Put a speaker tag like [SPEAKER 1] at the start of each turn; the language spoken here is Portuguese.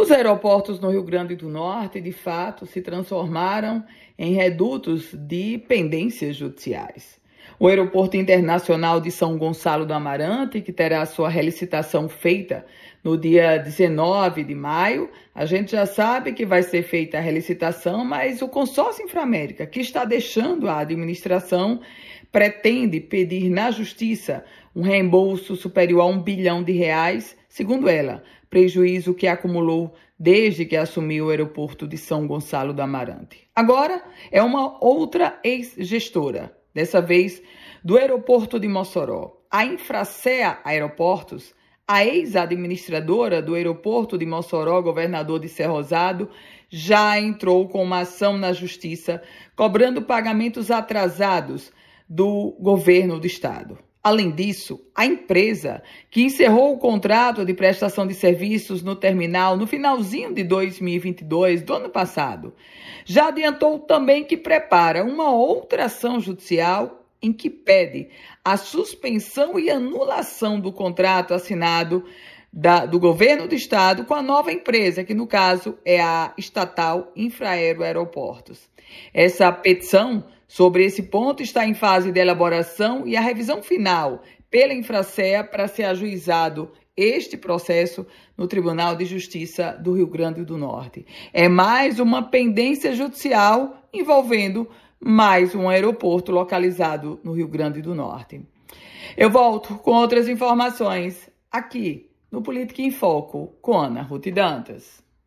[SPEAKER 1] Os aeroportos no Rio Grande do Norte, de fato, se transformaram em redutos de pendências judiciais. O Aeroporto Internacional de São Gonçalo do Amarante, que terá sua relicitação feita no dia 19 de maio, a gente já sabe que vai ser feita a relicitação, mas o consórcio Inframérica, que está deixando a administração, pretende pedir na justiça um reembolso superior a um bilhão de reais, segundo ela, prejuízo que acumulou desde que assumiu o aeroporto de São Gonçalo do Amarante. Agora é uma outra ex-gestora, dessa vez do aeroporto de Mossoró. A Infracea Aeroportos, a ex-administradora do aeroporto de Mossoró, governador de Cerrosado, já entrou com uma ação na justiça cobrando pagamentos atrasados do governo do estado. Além disso, a empresa, que encerrou o contrato de prestação de serviços no terminal no finalzinho de 2022 do ano passado, já adiantou também que prepara uma outra ação judicial em que pede a suspensão e anulação do contrato assinado da, do governo do estado com a nova empresa, que no caso é a estatal Infraero Aeroportos. Essa petição sobre esse ponto está em fase de elaboração e a revisão final pela Infracea para ser ajuizado este processo no Tribunal de Justiça do Rio Grande do Norte. É mais uma pendência judicial envolvendo mais um aeroporto localizado no Rio Grande do Norte. Eu volto com outras informações aqui no Política em Foco com Ana Ruth Dantas.